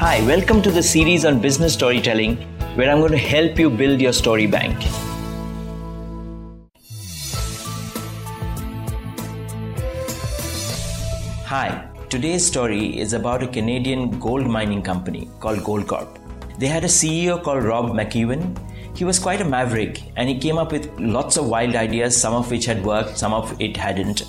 Hi, welcome to the series on business storytelling where I'm going to help you build your story bank. Hi, today's story is about a Canadian gold mining company called Goldcorp. They had a CEO called Rob McEwen. He was quite a maverick and he came up with lots of wild ideas, some of which had worked, some of it hadn't.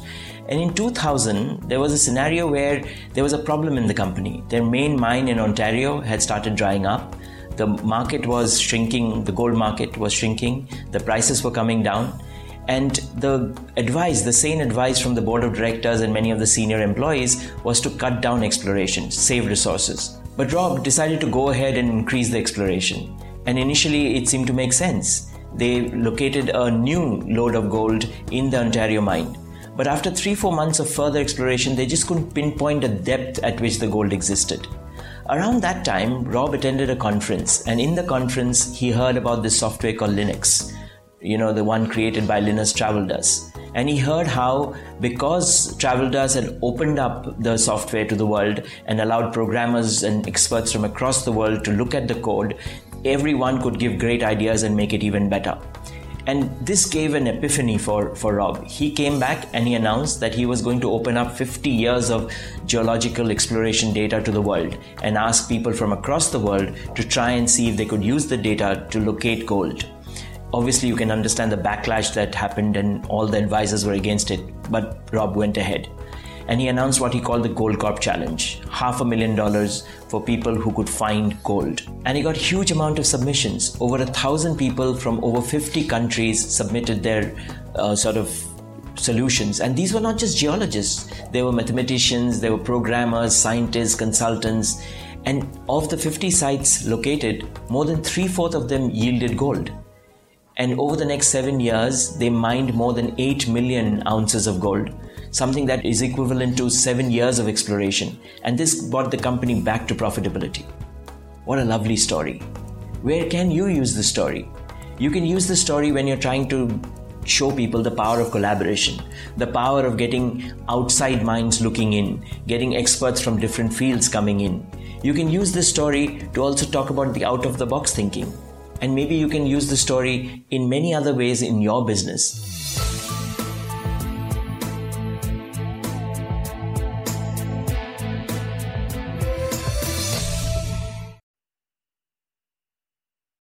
And in 2000, there was a scenario where there was a problem in the company. Their main mine in Ontario had started drying up. The market was shrinking, the gold market was shrinking, the prices were coming down. And the advice, the sane advice from the board of directors and many of the senior employees was to cut down exploration, save resources. But Rob decided to go ahead and increase the exploration. And initially, it seemed to make sense. They located a new lode of gold in the Ontario mine. But after three, four months of further exploration, they just couldn't pinpoint the depth at which the gold existed. Around that time, Rob attended a conference, and in the conference, he heard about this software called Linux, you know, the one created by Linus Torvalds. And he heard how, because Torvalds had opened up the software to the world and allowed programmers and experts from across the world to look at the code, everyone could give great ideas and make it even better. And this gave an epiphany for, for Rob. He came back and he announced that he was going to open up 50 years of geological exploration data to the world and ask people from across the world to try and see if they could use the data to locate gold. Obviously, you can understand the backlash that happened and all the advisors were against it, but Rob went ahead and he announced what he called the Goldcorp Challenge half a million dollars for people who could find gold. And he got huge amount of submissions. Over a thousand people from over 50 countries submitted their uh, sort of solutions. And these were not just geologists, they were mathematicians, they were programmers, scientists, consultants. And of the 50 sites located, more than three fourths of them yielded gold. And over the next seven years, they mined more than 8 million ounces of gold something that is equivalent to seven years of exploration. And this brought the company back to profitability. What a lovely story. Where can you use the story? You can use the story when you're trying to show people the power of collaboration, the power of getting outside minds looking in, getting experts from different fields coming in. You can use this story to also talk about the out of the box thinking. And maybe you can use the story in many other ways in your business.